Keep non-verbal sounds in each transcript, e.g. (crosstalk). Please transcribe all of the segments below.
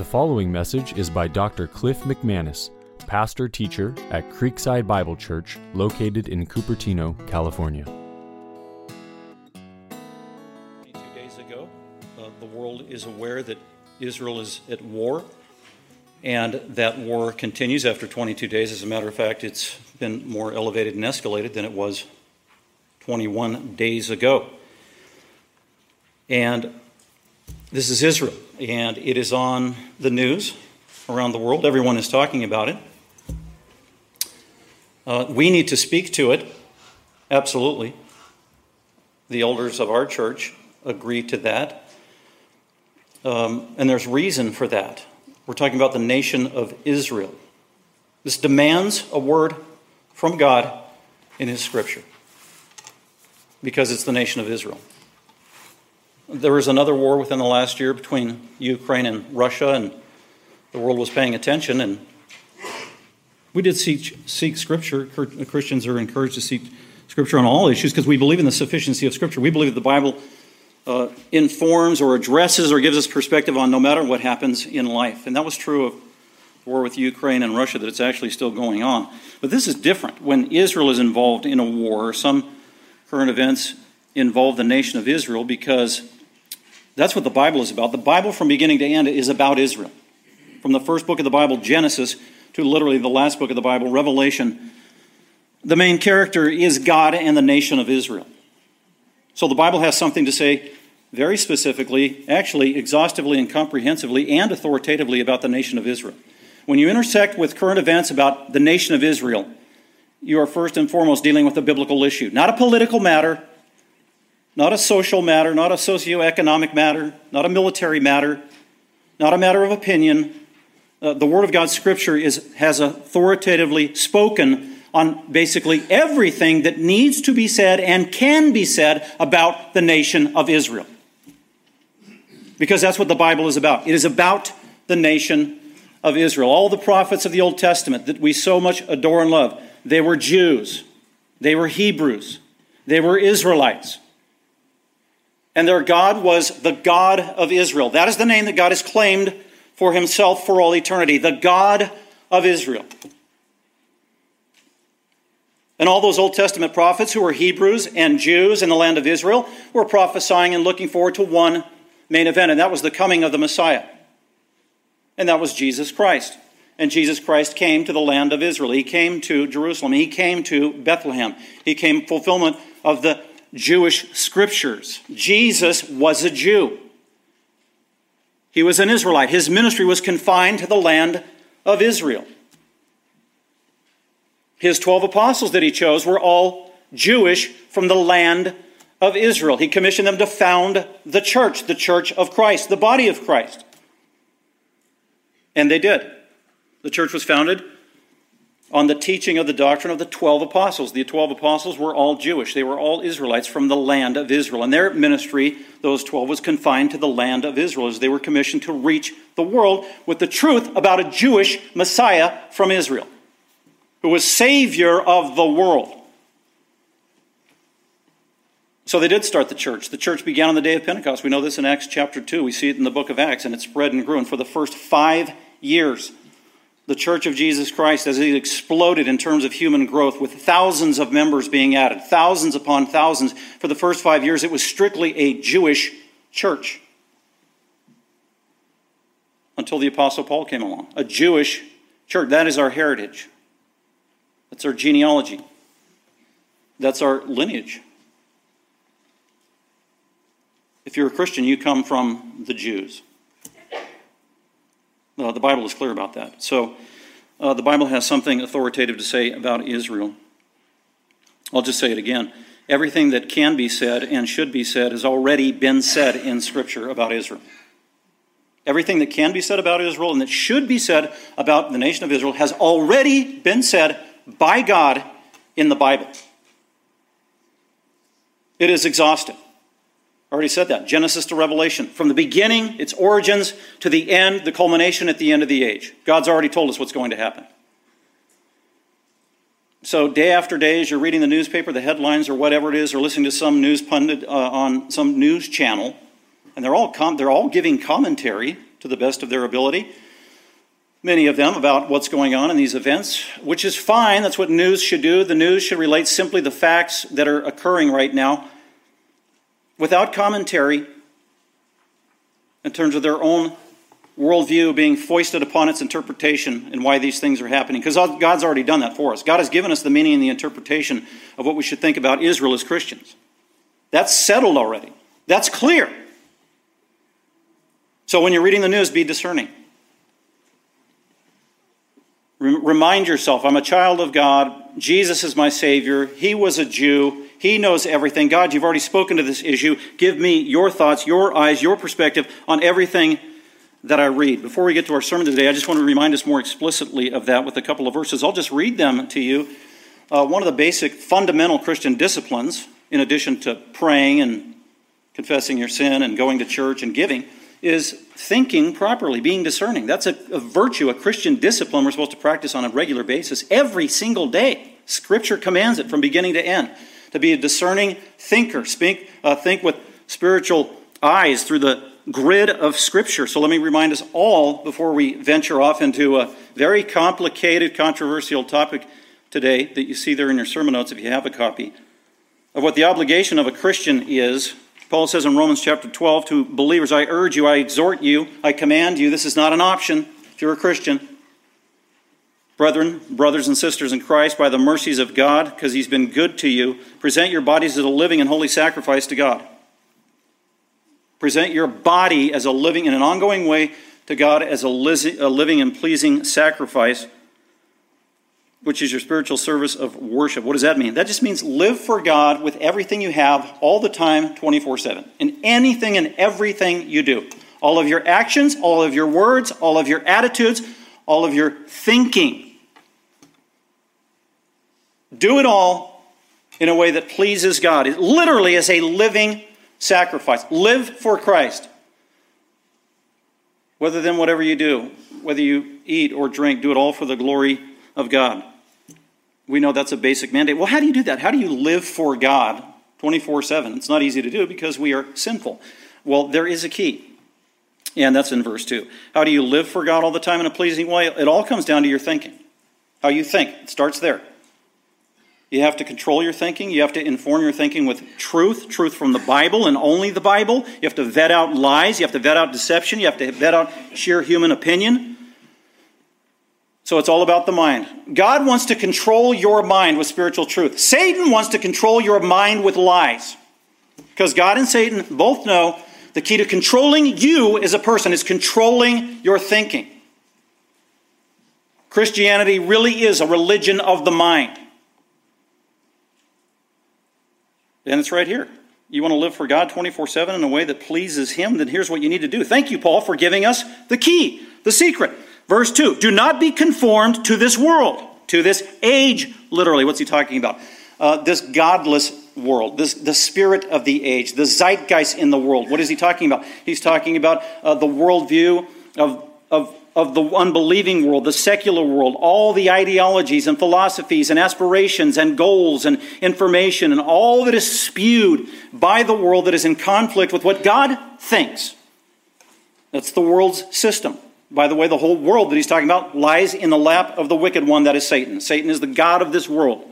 The following message is by Dr. Cliff McManus, pastor teacher at Creekside Bible Church, located in Cupertino, California. Two days ago, uh, the world is aware that Israel is at war, and that war continues after 22 days. As a matter of fact, it's been more elevated and escalated than it was 21 days ago. And this is Israel, and it is on the news around the world. Everyone is talking about it. Uh, we need to speak to it, absolutely. The elders of our church agree to that. Um, and there's reason for that. We're talking about the nation of Israel. This demands a word from God in His Scripture because it's the nation of Israel. There was another war within the last year between Ukraine and Russia, and the world was paying attention. And we did seek, seek Scripture. Christians are encouraged to seek Scripture on all issues because we believe in the sufficiency of Scripture. We believe that the Bible uh, informs or addresses or gives us perspective on no matter what happens in life. And that was true of war with Ukraine and Russia, that it's actually still going on. But this is different. When Israel is involved in a war, some current events involve the nation of Israel because that's what the Bible is about. The Bible, from beginning to end, is about Israel. From the first book of the Bible, Genesis, to literally the last book of the Bible, Revelation, the main character is God and the nation of Israel. So the Bible has something to say very specifically, actually, exhaustively and comprehensively and authoritatively about the nation of Israel. When you intersect with current events about the nation of Israel, you are first and foremost dealing with a biblical issue, not a political matter, not a social matter, not a socioeconomic matter, not a military matter, not a matter of opinion. Uh, the Word of God, Scripture, is, has authoritatively spoken on basically everything that needs to be said and can be said about the nation of Israel. Because that's what the Bible is about. It is about the nation of Israel. All the prophets of the Old Testament that we so much adore and love, they were Jews, they were Hebrews, they were Israelites and their God was the God of Israel. That is the name that God has claimed for himself for all eternity the God of Israel. And all those Old Testament prophets who were Hebrews and Jews in the land of Israel were prophesying and looking forward to one main event, and that was the coming of the Messiah. And that was Jesus Christ. And Jesus Christ came to the land of Israel. He came to Jerusalem. He came to Bethlehem. He came fulfillment of the Jewish scriptures. Jesus was a Jew. He was an Israelite. His ministry was confined to the land of Israel. His 12 apostles that he chose were all Jewish from the land of Israel. He commissioned them to found the church, the church of Christ, the body of Christ. And they did. The church was founded on the teaching of the doctrine of the 12 apostles. The 12 apostles were all Jewish, they were all Israelites from the land of Israel. And their ministry, those 12, was confined to the land of Israel as they were commissioned to reach the world with the truth about a Jewish Messiah from Israel, who was Savior of the world. So they did start the church. The church began on the day of Pentecost. We know this in Acts chapter 2. We see it in the book of Acts, and it spread and grew. And for the first five years, the Church of Jesus Christ as it exploded in terms of human growth, with thousands of members being added, thousands upon thousands. For the first five years, it was strictly a Jewish church until the Apostle Paul came along. A Jewish church. That is our heritage, that's our genealogy, that's our lineage. If you're a Christian, you come from the Jews. Uh, the Bible is clear about that. So uh, the Bible has something authoritative to say about Israel. I'll just say it again. Everything that can be said and should be said has already been said in Scripture about Israel. Everything that can be said about Israel and that should be said about the nation of Israel has already been said by God in the Bible. It is exhaustive. Already said that. Genesis to Revelation. From the beginning, its origins, to the end, the culmination at the end of the age. God's already told us what's going to happen. So, day after day, as you're reading the newspaper, the headlines, or whatever it is, or listening to some news pundit uh, on some news channel, and they're all, com- they're all giving commentary to the best of their ability. Many of them about what's going on in these events, which is fine. That's what news should do. The news should relate simply the facts that are occurring right now without commentary in terms of their own worldview being foisted upon its interpretation and why these things are happening. Because God's already done that for us. God has given us the meaning and the interpretation of what we should think about Israel as Christians. That's settled already, that's clear. So when you're reading the news, be discerning. Remind yourself, I'm a child of God. Jesus is my Savior. He was a Jew. He knows everything. God, you've already spoken to this issue. Give me your thoughts, your eyes, your perspective on everything that I read. Before we get to our sermon today, I just want to remind us more explicitly of that with a couple of verses. I'll just read them to you. Uh, one of the basic fundamental Christian disciplines, in addition to praying and confessing your sin and going to church and giving, is thinking properly, being discerning. That's a, a virtue, a Christian discipline we're supposed to practice on a regular basis every single day. Scripture commands it from beginning to end to be a discerning thinker, speak, uh, think with spiritual eyes through the grid of Scripture. So let me remind us all before we venture off into a very complicated, controversial topic today that you see there in your sermon notes if you have a copy of what the obligation of a Christian is. Paul says in Romans chapter 12 to believers, I urge you, I exhort you, I command you. This is not an option if you're a Christian. Brethren, brothers and sisters in Christ, by the mercies of God, because He's been good to you, present your bodies as a living and holy sacrifice to God. Present your body as a living, in an ongoing way, to God as a living and pleasing sacrifice, which is your spiritual service of worship. What does that mean? That just means live for God with everything you have all the time, 24 7, in anything and everything you do. All of your actions, all of your words, all of your attitudes, all of your thinking. Do it all in a way that pleases God. It literally is a living sacrifice. Live for Christ. Whether then, whatever you do, whether you eat or drink, do it all for the glory of God. We know that's a basic mandate. Well, how do you do that? How do you live for God 24 7? It's not easy to do because we are sinful. Well, there is a key. And that's in verse 2. How do you live for God all the time in a pleasing way? It all comes down to your thinking. How you think. It starts there. You have to control your thinking. You have to inform your thinking with truth, truth from the Bible and only the Bible. You have to vet out lies. You have to vet out deception. You have to vet out sheer human opinion. So it's all about the mind. God wants to control your mind with spiritual truth. Satan wants to control your mind with lies. Because God and Satan both know the key to controlling you as a person is controlling your thinking. Christianity really is a religion of the mind. And it's right here. You want to live for God 24 7 in a way that pleases Him, then here's what you need to do. Thank you, Paul, for giving us the key, the secret. Verse 2 Do not be conformed to this world, to this age, literally. What's he talking about? Uh, this godless world, this, the spirit of the age, the zeitgeist in the world. What is he talking about? He's talking about uh, the worldview of, of of the unbelieving world, the secular world, all the ideologies and philosophies and aspirations and goals and information and all that is spewed by the world that is in conflict with what God thinks. That's the world's system. By the way, the whole world that he's talking about lies in the lap of the wicked one that is Satan. Satan is the God of this world.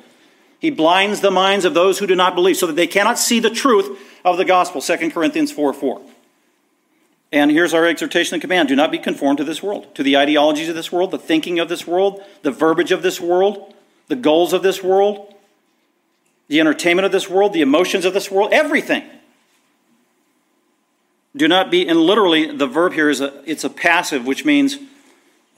He blinds the minds of those who do not believe so that they cannot see the truth of the gospel. 2 Corinthians 4 4. And here's our exhortation and command do not be conformed to this world, to the ideologies of this world, the thinking of this world, the verbiage of this world, the goals of this world, the entertainment of this world, the emotions of this world, everything. Do not be, and literally the verb here is a, it's a passive, which means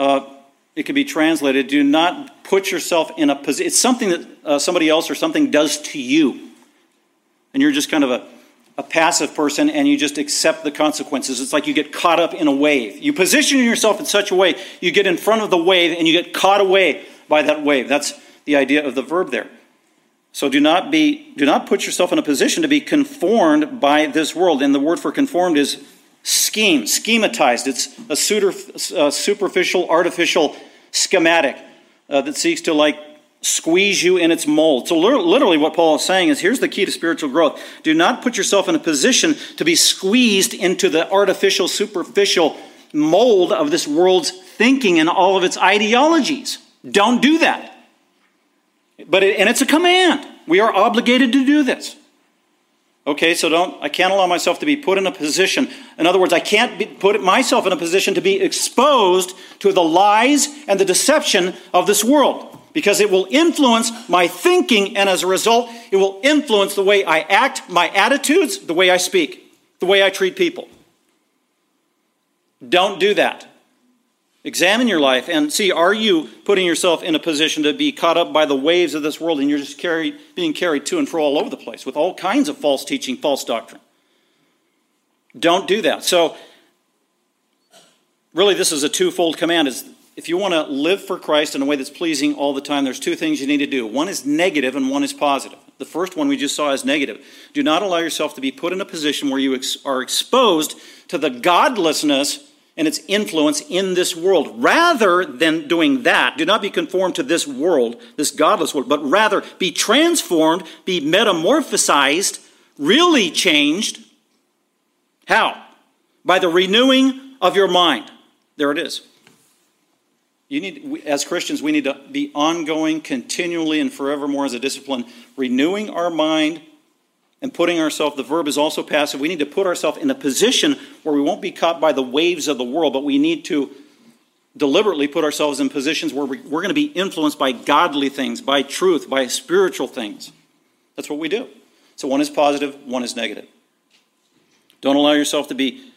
uh, it could be translated, do not put yourself in a position, it's something that uh, somebody else or something does to you. And you're just kind of a, a passive person and you just accept the consequences. It's like you get caught up in a wave. You position yourself in such a way, you get in front of the wave and you get caught away by that wave. That's the idea of the verb there. So do not be do not put yourself in a position to be conformed by this world. And the word for conformed is scheme, schematized. It's a superficial, artificial schematic uh, that seeks to like squeeze you in its mold. So, literally, what Paul is saying is here's the key to spiritual growth do not put yourself in a position to be squeezed into the artificial, superficial mold of this world's thinking and all of its ideologies. Don't do that. But it, and it's a command. We are obligated to do this. Okay, so don't I can't allow myself to be put in a position. In other words, I can't be, put myself in a position to be exposed to the lies and the deception of this world because it will influence my thinking and as a result, it will influence the way I act, my attitudes, the way I speak, the way I treat people. Don't do that. Examine your life and see are you putting yourself in a position to be caught up by the waves of this world and you're just carried, being carried to and fro all over the place with all kinds of false teaching, false doctrine? Don't do that. So, really, this is a twofold command. Is if you want to live for Christ in a way that's pleasing all the time, there's two things you need to do. One is negative and one is positive. The first one we just saw is negative. Do not allow yourself to be put in a position where you ex- are exposed to the godlessness and its influence in this world. Rather than doing that, do not be conformed to this world, this godless world, but rather be transformed, be metamorphosized, really changed. How? By the renewing of your mind. There it is. You need, as Christians, we need to be ongoing, continually, and forevermore as a discipline, renewing our mind and putting ourselves, the verb is also passive. We need to put ourselves in a position where we won't be caught by the waves of the world, but we need to deliberately put ourselves in positions where we're going to be influenced by godly things, by truth, by spiritual things. That's what we do. So one is positive, one is negative. Don't allow yourself to be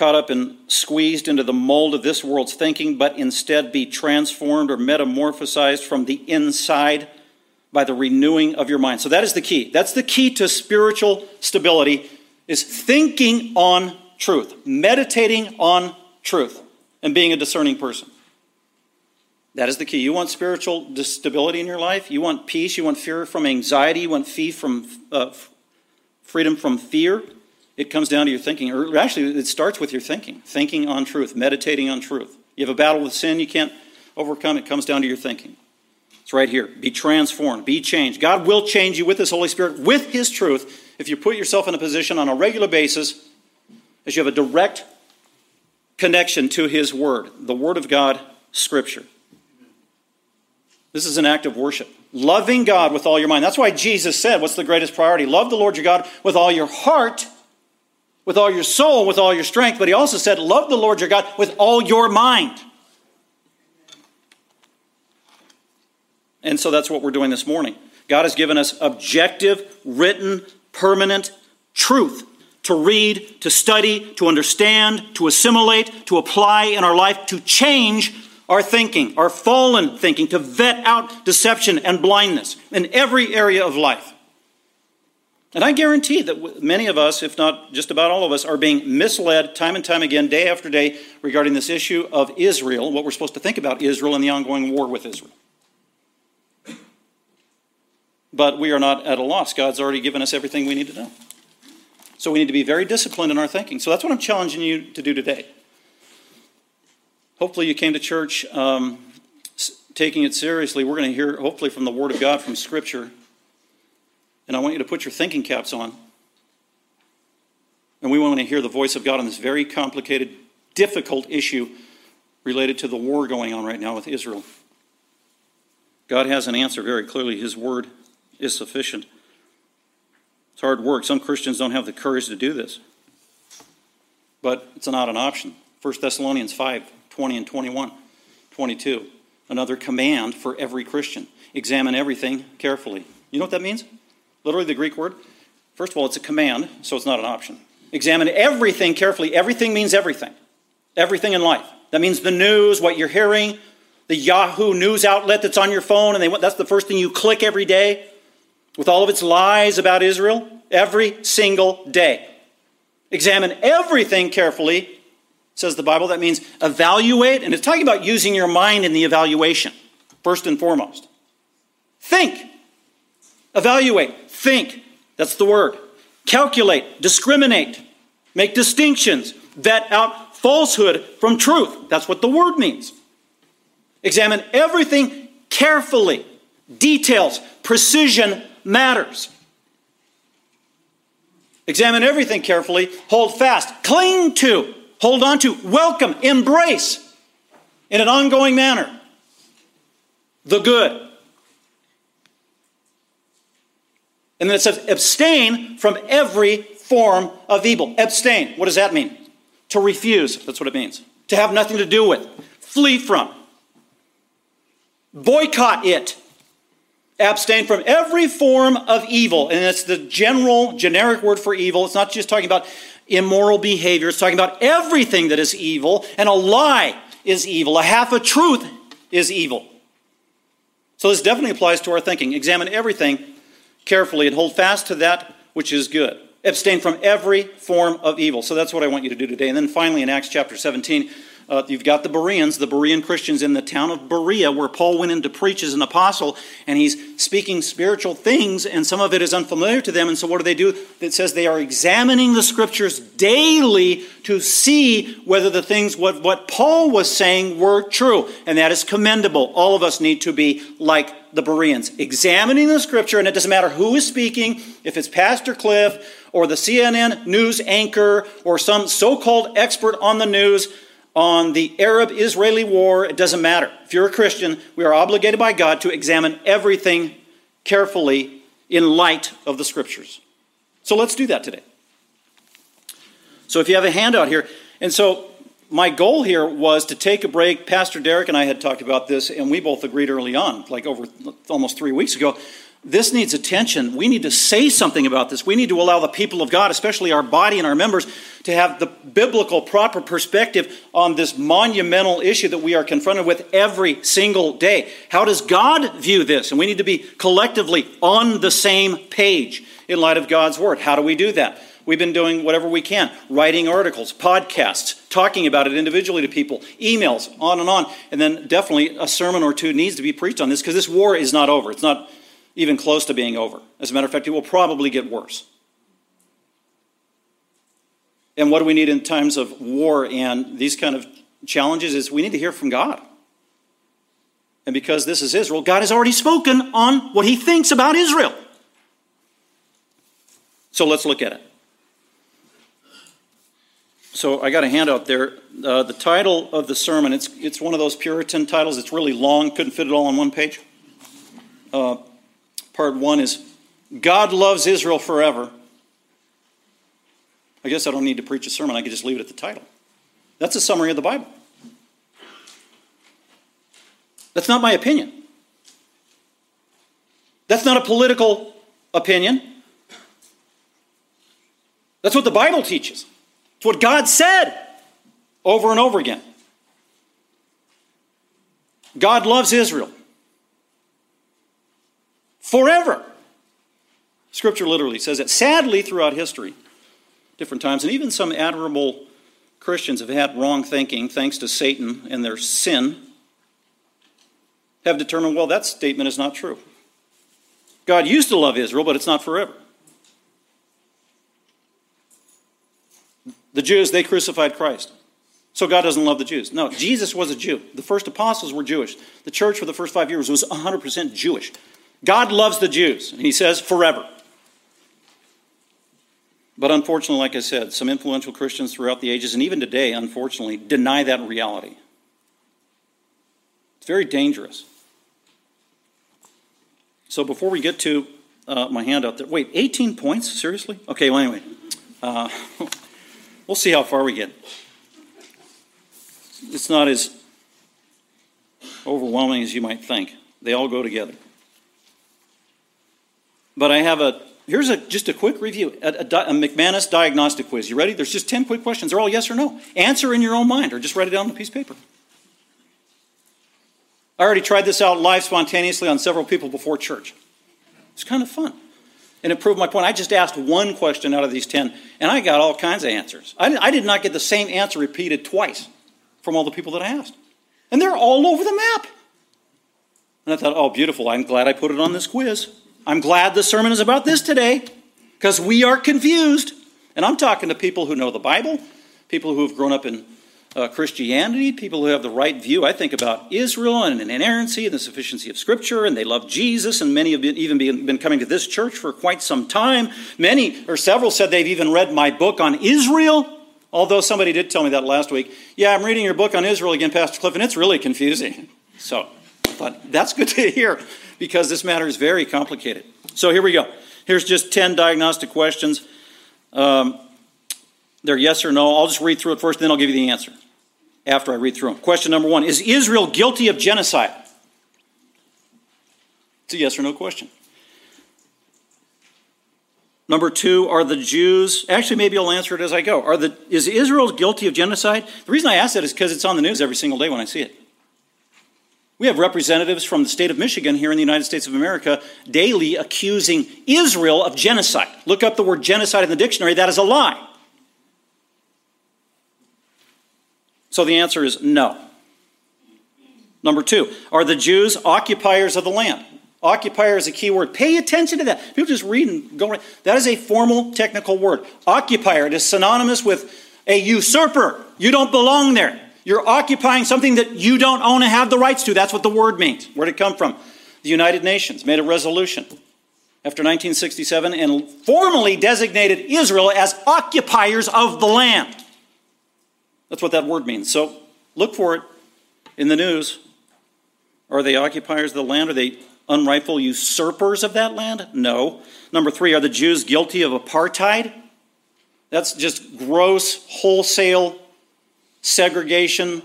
caught up and squeezed into the mold of this world's thinking, but instead be transformed or metamorphosized from the inside by the renewing of your mind. So that is the key. That's the key to spiritual stability is thinking on truth, meditating on truth, and being a discerning person. That is the key. You want spiritual stability in your life. You want peace. You want fear from anxiety. You want fee from uh, freedom from fear. It comes down to your thinking, or actually, it starts with your thinking. Thinking on truth, meditating on truth. You have a battle with sin you can't overcome. It comes down to your thinking. It's right here. Be transformed, be changed. God will change you with His Holy Spirit, with His truth, if you put yourself in a position on a regular basis as you have a direct connection to His Word, the Word of God, Scripture. This is an act of worship. Loving God with all your mind. That's why Jesus said, What's the greatest priority? Love the Lord your God with all your heart, with all your soul, with all your strength. But He also said, Love the Lord your God with all your mind. And so that's what we're doing this morning. God has given us objective, written, permanent truth to read, to study, to understand, to assimilate, to apply in our life, to change our thinking, our fallen thinking, to vet out deception and blindness in every area of life. And I guarantee that many of us, if not just about all of us, are being misled time and time again, day after day, regarding this issue of Israel, what we're supposed to think about Israel and the ongoing war with Israel. But we are not at a loss. God's already given us everything we need to know. So we need to be very disciplined in our thinking. So that's what I'm challenging you to do today. Hopefully, you came to church um, taking it seriously. We're going to hear, hopefully, from the Word of God, from Scripture. And I want you to put your thinking caps on. And we want to hear the voice of God on this very complicated, difficult issue related to the war going on right now with Israel. God has an answer very clearly. His Word is sufficient. It's hard work. Some Christians don't have the courage to do this. But it's not an option. 1 Thessalonians 5 20 and 21, 22. Another command for every Christian examine everything carefully. You know what that means? Literally, the Greek word. First of all, it's a command, so it's not an option. Examine everything carefully. Everything means everything. Everything in life. That means the news, what you're hearing, the Yahoo news outlet that's on your phone, and they, that's the first thing you click every day with all of its lies about Israel every single day. Examine everything carefully, says the Bible. That means evaluate, and it's talking about using your mind in the evaluation, first and foremost. Think. Evaluate. Think. That's the word. Calculate. Discriminate. Make distinctions. Vet out falsehood from truth. That's what the word means. Examine everything carefully. Details, precision, matters. Examine everything carefully, hold fast, cling to hold on to, welcome, embrace in an ongoing manner the good. And then it says, abstain from every form of evil. Abstain. What does that mean? To refuse. That's what it means. To have nothing to do with. Flee from. Boycott it. Abstain from every form of evil. And it's the general, generic word for evil. It's not just talking about immoral behavior, it's talking about everything that is evil. And a lie is evil. A half a truth is evil. So this definitely applies to our thinking. Examine everything carefully and hold fast to that which is good. Abstain from every form of evil. So that's what I want you to do today. And then finally, in Acts chapter 17, uh, you've got the Bereans, the Berean Christians in the town of Berea, where Paul went in to preach as an apostle, and he's speaking spiritual things, and some of it is unfamiliar to them. And so, what do they do? It says they are examining the scriptures daily to see whether the things what, what Paul was saying were true, and that is commendable. All of us need to be like the Bereans, examining the scripture, and it doesn't matter who is speaking, if it's Pastor Cliff or the CNN news anchor or some so called expert on the news on the Arab Israeli war, it doesn't matter. If you're a Christian, we are obligated by God to examine everything carefully in light of the scriptures. So let's do that today. So if you have a handout here, and so my goal here was to take a break. Pastor Derek and I had talked about this, and we both agreed early on, like over almost three weeks ago, this needs attention. We need to say something about this. We need to allow the people of God, especially our body and our members, to have the biblical, proper perspective on this monumental issue that we are confronted with every single day. How does God view this? And we need to be collectively on the same page in light of God's Word. How do we do that? We've been doing whatever we can writing articles, podcasts, talking about it individually to people, emails, on and on. And then definitely a sermon or two needs to be preached on this because this war is not over. It's not even close to being over. As a matter of fact, it will probably get worse. And what do we need in times of war and these kind of challenges is we need to hear from God. And because this is Israel, God has already spoken on what he thinks about Israel. So let's look at it. So I got a handout there. Uh, the title of the sermon, it's, it's one of those Puritan titles. It's really long, couldn't fit it all on one page. Uh, Part one is God loves Israel forever. I guess I don't need to preach a sermon, I could just leave it at the title. That's a summary of the Bible. That's not my opinion. That's not a political opinion. That's what the Bible teaches. It's what God said over and over again. God loves Israel forever. Scripture literally says that. Sadly, throughout history, different times, and even some admirable Christians have had wrong thinking thanks to Satan and their sin, have determined, well, that statement is not true. God used to love Israel, but it's not forever. The Jews, they crucified Christ. So God doesn't love the Jews. No, Jesus was a Jew. The first apostles were Jewish. The church for the first five years was 100% Jewish. God loves the Jews, and he says forever. But unfortunately, like I said, some influential Christians throughout the ages, and even today, unfortunately, deny that reality. It's very dangerous. So before we get to uh, my handout there, wait, 18 points? Seriously? Okay, well, anyway, uh, (laughs) we'll see how far we get. It's not as overwhelming as you might think, they all go together. But I have a, here's a, just a quick review, a, a, a McManus diagnostic quiz. You ready? There's just 10 quick questions. They're all yes or no. Answer in your own mind or just write it down on a piece of paper. I already tried this out live spontaneously on several people before church. It's kind of fun. And it proved my point. I just asked one question out of these 10, and I got all kinds of answers. I, I did not get the same answer repeated twice from all the people that I asked. And they're all over the map. And I thought, oh, beautiful. I'm glad I put it on this quiz. I'm glad the sermon is about this today because we are confused. And I'm talking to people who know the Bible, people who have grown up in uh, Christianity, people who have the right view, I think, about Israel and inerrancy and the sufficiency of Scripture, and they love Jesus, and many have been, even been, been coming to this church for quite some time. Many or several said they've even read my book on Israel. Although somebody did tell me that last week. Yeah, I'm reading your book on Israel again, Pastor Cliff, and it's really confusing. So thought, that's good to hear because this matter is very complicated. So here we go. Here's just 10 diagnostic questions. Um, they're yes or no. I'll just read through it first, then I'll give you the answer after I read through them. Question number one Is Israel guilty of genocide? It's a yes or no question. Number two, are the Jews, actually, maybe I'll answer it as I go. Are the, is Israel guilty of genocide? The reason I ask that is because it's on the news every single day when I see it. We have representatives from the state of Michigan here in the United States of America daily accusing Israel of genocide. Look up the word genocide in the dictionary, that is a lie. So the answer is no. Number two, are the Jews occupiers of the land? Occupier is a key word. Pay attention to that. People just read and go right. That is a formal technical word. Occupier. It is synonymous with a usurper. You don't belong there. You're occupying something that you don't own and have the rights to. That's what the word means. Where'd it come from? The United Nations made a resolution after 1967 and formally designated Israel as occupiers of the land. That's what that word means. So look for it in the news. Are they occupiers of the land? Are they unrightful usurpers of that land? No. Number three, are the Jews guilty of apartheid? That's just gross, wholesale segregation,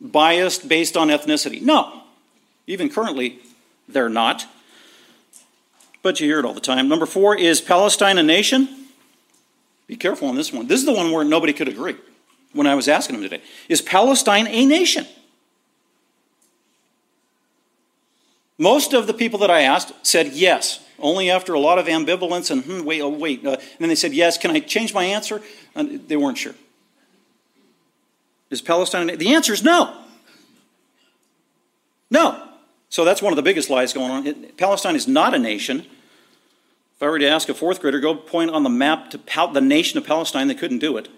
biased based on ethnicity. No. Even currently, they're not. But you hear it all the time. Number four, is Palestine a nation? Be careful on this one. This is the one where nobody could agree when I was asking them today. Is Palestine a nation? Most of the people that I asked said yes, only after a lot of ambivalence and hmm, wait, oh, wait. Uh, and then they said yes. Can I change my answer? And they weren't sure. Is Palestine? The answer is no. No. So that's one of the biggest lies going on. Palestine is not a nation. If I were to ask a fourth grader, go point on the map to Pal- the nation of Palestine, they couldn't do it.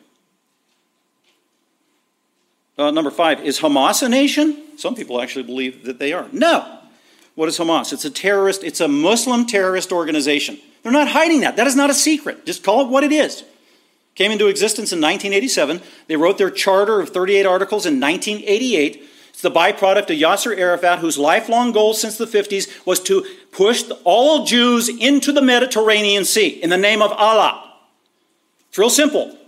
Uh, number five, is Hamas a nation? Some people actually believe that they are. No. What is Hamas? It's a terrorist, it's a Muslim terrorist organization. They're not hiding that. That is not a secret. Just call it what it is. Came into existence in 1987. They wrote their charter of 38 articles in 1988. It's the byproduct of Yasser Arafat, whose lifelong goal since the 50s was to push all Jews into the Mediterranean Sea in the name of Allah. It's real simple.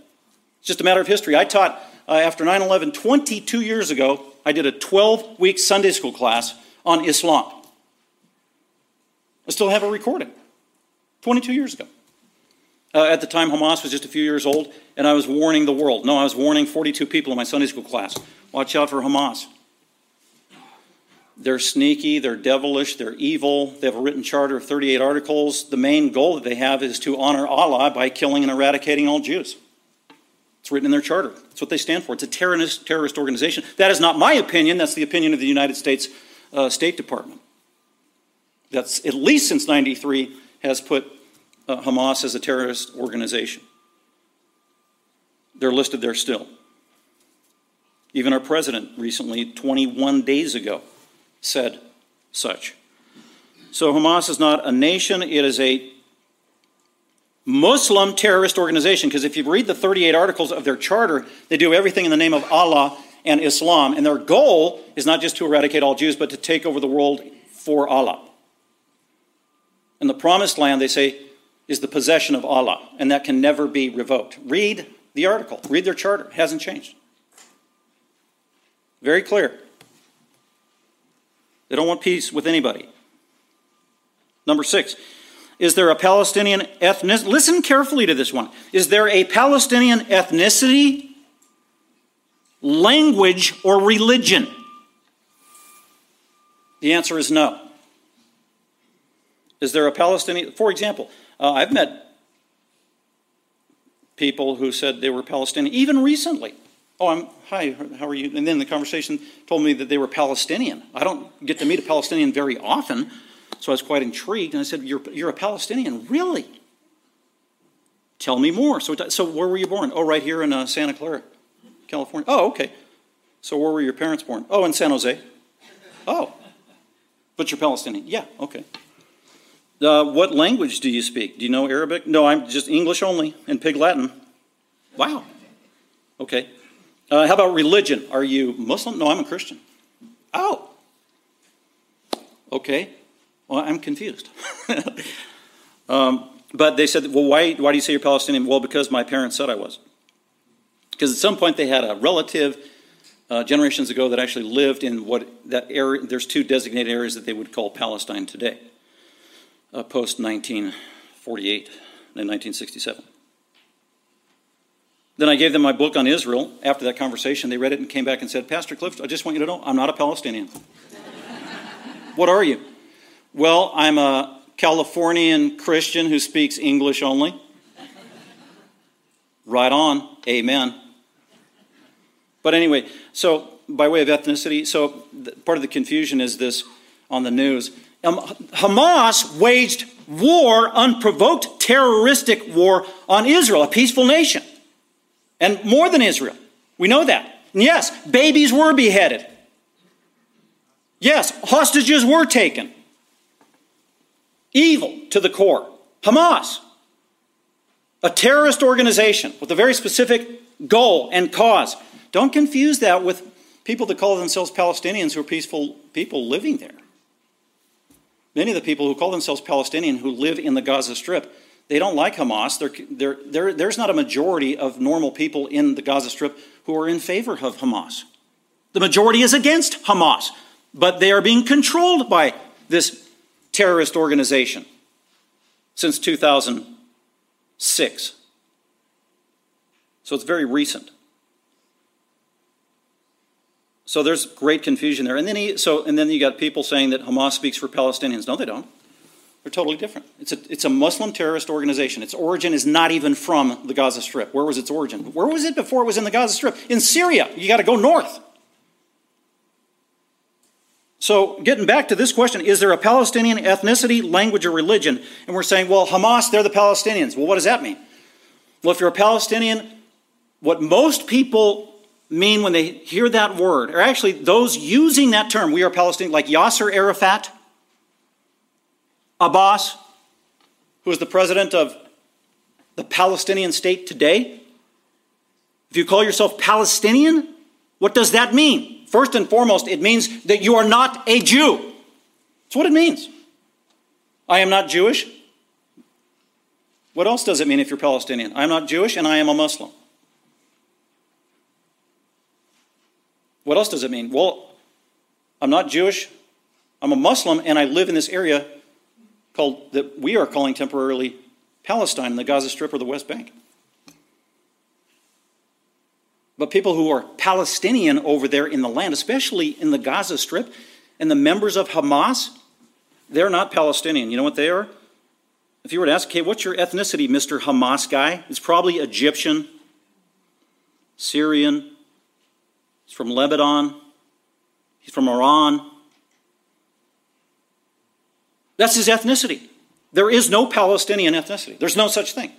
It's just a matter of history. I taught uh, after 9 11, 22 years ago, I did a 12 week Sunday school class on Islam. I still have a recording. 22 years ago. Uh, at the time, Hamas was just a few years old, and I was warning the world. No, I was warning 42 people in my Sunday school class watch out for Hamas. They're sneaky, they're devilish, they're evil. They have a written charter of 38 articles. The main goal that they have is to honor Allah by killing and eradicating all Jews. It's written in their charter. That's what they stand for. It's a terrorist, terrorist organization. That is not my opinion. That's the opinion of the United States uh, State Department. That's at least since 93 has put uh, Hamas as a terrorist organization. They're listed there still. Even our president recently, 21 days ago, said such. So Hamas is not a nation, it is a Muslim terrorist organization, because if you read the 38 articles of their charter, they do everything in the name of Allah and Islam. And their goal is not just to eradicate all Jews, but to take over the world for Allah. And the promised land, they say, is the possession of Allah, and that can never be revoked. Read the article, read their charter. It hasn't changed. Very clear. They don't want peace with anybody. Number six, is there a Palestinian ethnicity? Listen carefully to this one. Is there a Palestinian ethnicity, language, or religion? The answer is no. Is there a Palestinian? For example, uh, I've met people who said they were Palestinian, even recently. Oh, I'm hi. How are you? And then the conversation told me that they were Palestinian. I don't get to meet a Palestinian very often. So I was quite intrigued, and I said, You're, you're a Palestinian? Really? Tell me more. So, so where were you born? Oh, right here in uh, Santa Clara, California. Oh, okay. So where were your parents born? Oh, in San Jose. Oh. But you're Palestinian? Yeah, okay. Uh, what language do you speak? Do you know Arabic? No, I'm just English only and Pig Latin. Wow. Okay. Uh, how about religion? Are you Muslim? No, I'm a Christian. Oh. Okay. Well, I'm confused. (laughs) um, but they said, well, why, why do you say you're Palestinian? Well, because my parents said I was. Because at some point they had a relative uh, generations ago that actually lived in what that area, there's two designated areas that they would call Palestine today, uh, post 1948 and 1967. Then I gave them my book on Israel. After that conversation, they read it and came back and said, Pastor Cliff, I just want you to know I'm not a Palestinian. (laughs) what are you? Well, I'm a Californian Christian who speaks English only. (laughs) right on. Amen. But anyway, so by way of ethnicity, so part of the confusion is this on the news. Um, Hamas waged war, unprovoked terroristic war on Israel, a peaceful nation. And more than Israel. We know that. And yes, babies were beheaded. Yes, hostages were taken. Evil to the core. Hamas, a terrorist organization with a very specific goal and cause. Don't confuse that with people that call themselves Palestinians who are peaceful people living there. Many of the people who call themselves Palestinian who live in the Gaza Strip, they don't like Hamas. They're, they're, they're, there's not a majority of normal people in the Gaza Strip who are in favor of Hamas. The majority is against Hamas, but they are being controlled by this terrorist organization since 2006. So it's very recent. So there's great confusion there. And then he, so and then you got people saying that Hamas speaks for Palestinians. No, they don't. They're totally different. It's a, it's a Muslim terrorist organization. Its origin is not even from the Gaza Strip. Where was its origin? Where was it before it was in the Gaza Strip? In Syria. You got to go north. So, getting back to this question, is there a Palestinian ethnicity, language, or religion? And we're saying, well, Hamas, they're the Palestinians. Well, what does that mean? Well, if you're a Palestinian, what most people mean when they hear that word, or actually those using that term, we are Palestinian, like Yasser Arafat, Abbas, who is the president of the Palestinian state today. If you call yourself Palestinian, what does that mean? First and foremost, it means that you are not a Jew. That's what it means. I am not Jewish. What else does it mean if you're Palestinian? I am not Jewish and I am a Muslim. What else does it mean? Well, I'm not Jewish, I'm a Muslim, and I live in this area called that we are calling temporarily Palestine in the Gaza Strip or the West Bank. But people who are Palestinian over there in the land, especially in the Gaza Strip, and the members of Hamas, they're not Palestinian. You know what they are? If you were to ask, okay, what's your ethnicity, Mr. Hamas guy? It's probably Egyptian, Syrian, He's from Lebanon. He's from Iran. That's his ethnicity. There is no Palestinian ethnicity. There's no such thing.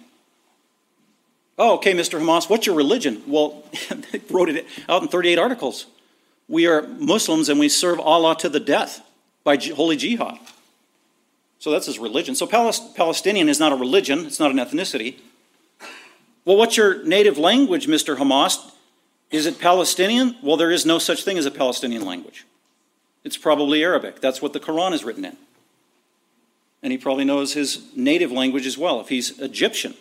Oh, okay, Mr. Hamas, what's your religion? Well, (laughs) they wrote it out in 38 articles. We are Muslims and we serve Allah to the death by holy jihad. So that's his religion. So Palestinian is not a religion, it's not an ethnicity. Well, what's your native language, Mr. Hamas? Is it Palestinian? Well, there is no such thing as a Palestinian language. It's probably Arabic. That's what the Quran is written in. And he probably knows his native language as well, if he's Egyptian.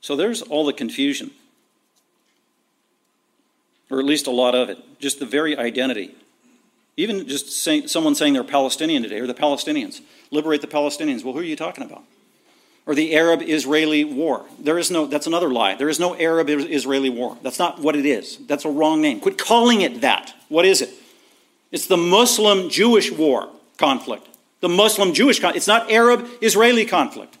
So there's all the confusion, or at least a lot of it. Just the very identity. Even just someone saying they're Palestinian today, or the Palestinians. Liberate the Palestinians. Well, who are you talking about? Or the Arab Israeli war. There is no, that's another lie. There is no Arab Israeli war. That's not what it is. That's a wrong name. Quit calling it that. What is it? It's the Muslim Jewish war conflict. The Muslim Jewish conflict. It's not Arab Israeli conflict.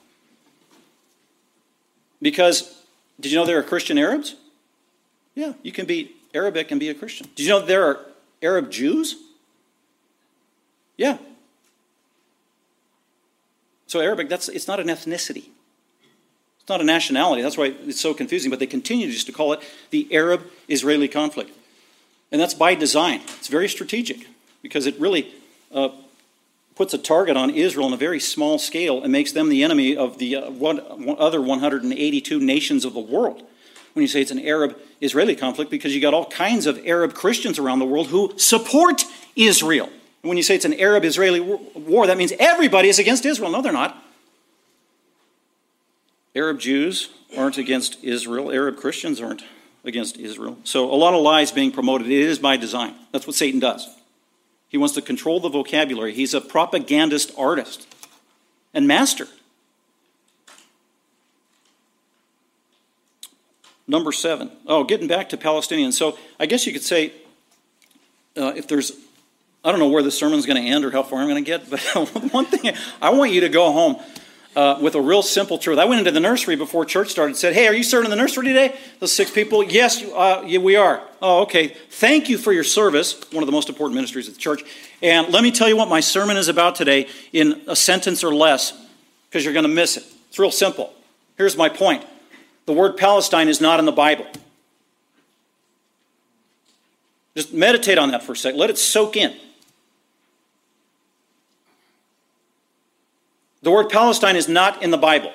Because, did you know there are Christian Arabs? Yeah, you can be Arabic and be a Christian. Did you know there are Arab Jews? Yeah, so Arabic, that's it's not an ethnicity. It's not a nationality. That's why it's so confusing. But they continue just to call it the Arab-Israeli conflict, and that's by design. It's very strategic because it really uh, puts a target on Israel on a very small scale and makes them the enemy of the uh, one, other 182 nations of the world. when you say it's an Arab Israeli conflict because you got all kinds of Arab Christians around the world who support Israel. And when you say it's an Arab Israeli war, that means everybody is against Israel. No, they're not. Arab Jews aren't against Israel, Arab Christians aren't against Israel. So a lot of lies being promoted. It is by design. That's what Satan does. He wants to control the vocabulary. He's a propagandist artist and master. Number seven. Oh, getting back to Palestinians. So I guess you could say uh, if there's, I don't know where the sermon's going to end or how far I'm going to get, but (laughs) one thing I want you to go home uh, with a real simple truth. I went into the nursery before church started and said, Hey, are you serving in the nursery today? Those six people, yes, uh, yeah, we are. Oh, okay. Thank you for your service, one of the most important ministries of the church. And let me tell you what my sermon is about today in a sentence or less, because you're going to miss it. It's real simple. Here's my point the word Palestine is not in the Bible. Just meditate on that for a second. Let it soak in. The word Palestine is not in the Bible.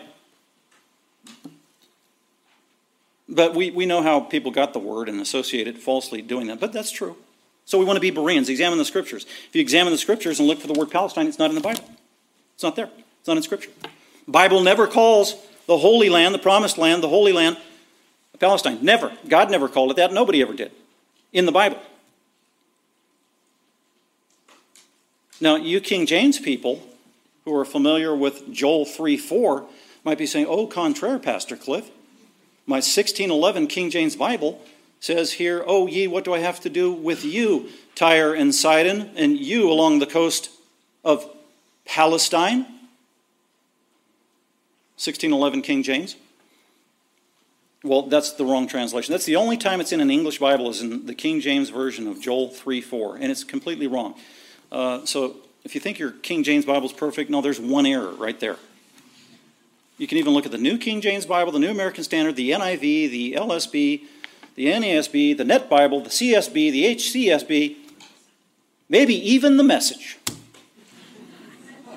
But we, we know how people got the word and associate it falsely doing that. But that's true. So we want to be Bereans, examine the scriptures. If you examine the scriptures and look for the word Palestine, it's not in the Bible. It's not there. It's not in scripture. Bible never calls the Holy Land, the promised land, the Holy Land, Palestine. Never. God never called it that. Nobody ever did in the Bible. Now, you King James people who are familiar with Joel 3 4 might be saying, Oh, contraire, Pastor Cliff. My 1611 King James Bible says here, Oh, ye, what do I have to do with you, Tyre and Sidon, and you along the coast of Palestine? 1611 King James. Well, that's the wrong translation. That's the only time it's in an English Bible is in the King James version of Joel 3 4, and it's completely wrong. Uh, so if you think your King James Bible is perfect, no, there's one error right there. You can even look at the New King James Bible, the New American Standard, the NIV, the LSB, the NASB, the Net Bible, the CSB, the HCSB, maybe even the Message.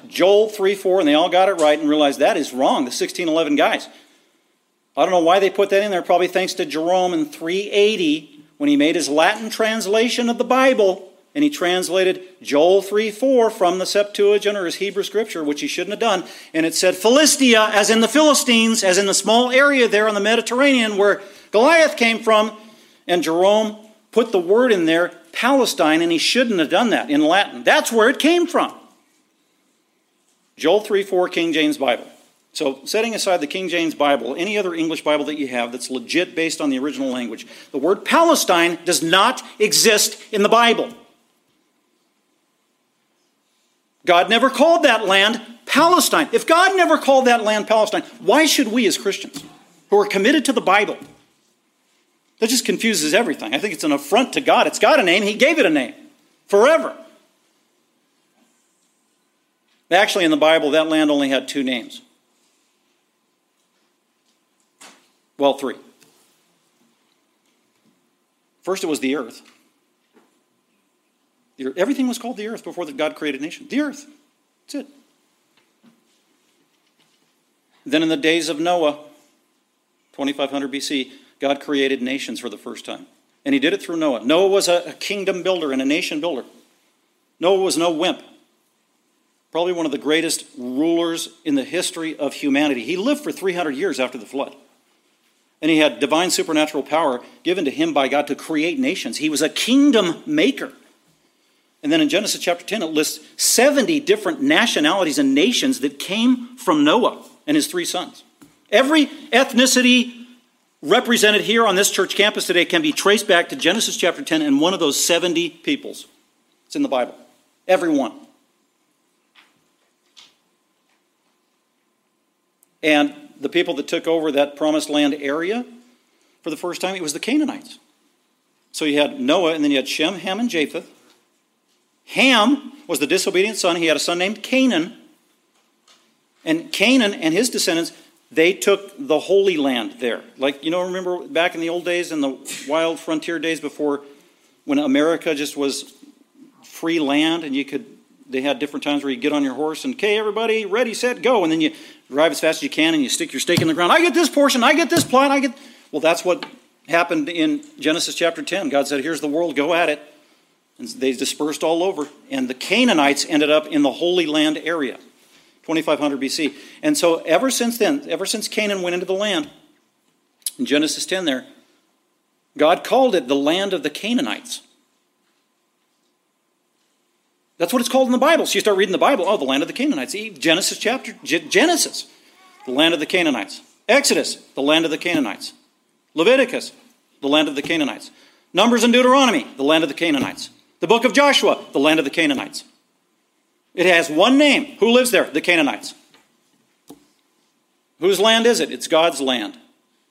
Joel 3 4, and they all got it right and realized that is wrong, the 1611 guys. I don't know why they put that in there, probably thanks to Jerome in 380 when he made his Latin translation of the Bible and he translated Joel 3 4 from the Septuagint or his Hebrew scripture, which he shouldn't have done. And it said Philistia, as in the Philistines, as in the small area there on the Mediterranean where Goliath came from. And Jerome put the word in there, Palestine, and he shouldn't have done that in Latin. That's where it came from. Joel 3 4, King James Bible. So, setting aside the King James Bible, any other English Bible that you have that's legit based on the original language, the word Palestine does not exist in the Bible. God never called that land Palestine. If God never called that land Palestine, why should we as Christians who are committed to the Bible? That just confuses everything. I think it's an affront to God. It's got a name, He gave it a name forever. Actually, in the Bible, that land only had two names. Well, three. First, it was the earth. Everything was called the earth before that God created nation. The earth. That's it. Then in the days of Noah, 2500 BC, God created nations for the first time. And he did it through Noah. Noah was a, kingdom builder and a nation builder. Noah was no wimp. Probably one of the greatest rulers in the history of humanity. He lived for 300 years after the flood. And he had divine supernatural power given to him by God to create nations. He was a kingdom maker. And then in Genesis chapter 10, it lists 70 different nationalities and nations that came from Noah and his three sons. Every ethnicity represented here on this church campus today can be traced back to Genesis chapter 10 and one of those 70 peoples. It's in the Bible. Every one. And the people that took over that promised land area for the first time, it was the Canaanites. So you had Noah, and then you had Shem, Ham, and Japheth. Ham was the disobedient son. He had a son named Canaan. And Canaan and his descendants, they took the Holy Land there. Like, you know, remember back in the old days, in the wild frontier days before when America just was free land and you could, they had different times where you get on your horse and, okay, everybody, ready, set, go. And then you drive as fast as you can and you stick your stake in the ground. I get this portion, I get this plot, I get. Well, that's what happened in Genesis chapter 10. God said, Here's the world, go at it. And they dispersed all over. And the Canaanites ended up in the Holy Land area, 2500 BC. And so, ever since then, ever since Canaan went into the land, in Genesis 10 there, God called it the land of the Canaanites. That's what it's called in the Bible. So you start reading the Bible, oh, the land of the Canaanites. Genesis chapter, Genesis, the land of the Canaanites. Exodus, the land of the Canaanites. Leviticus, the land of the Canaanites. Numbers and Deuteronomy, the land of the Canaanites. The book of Joshua, the land of the Canaanites. It has one name. Who lives there? The Canaanites. Whose land is it? It's God's land.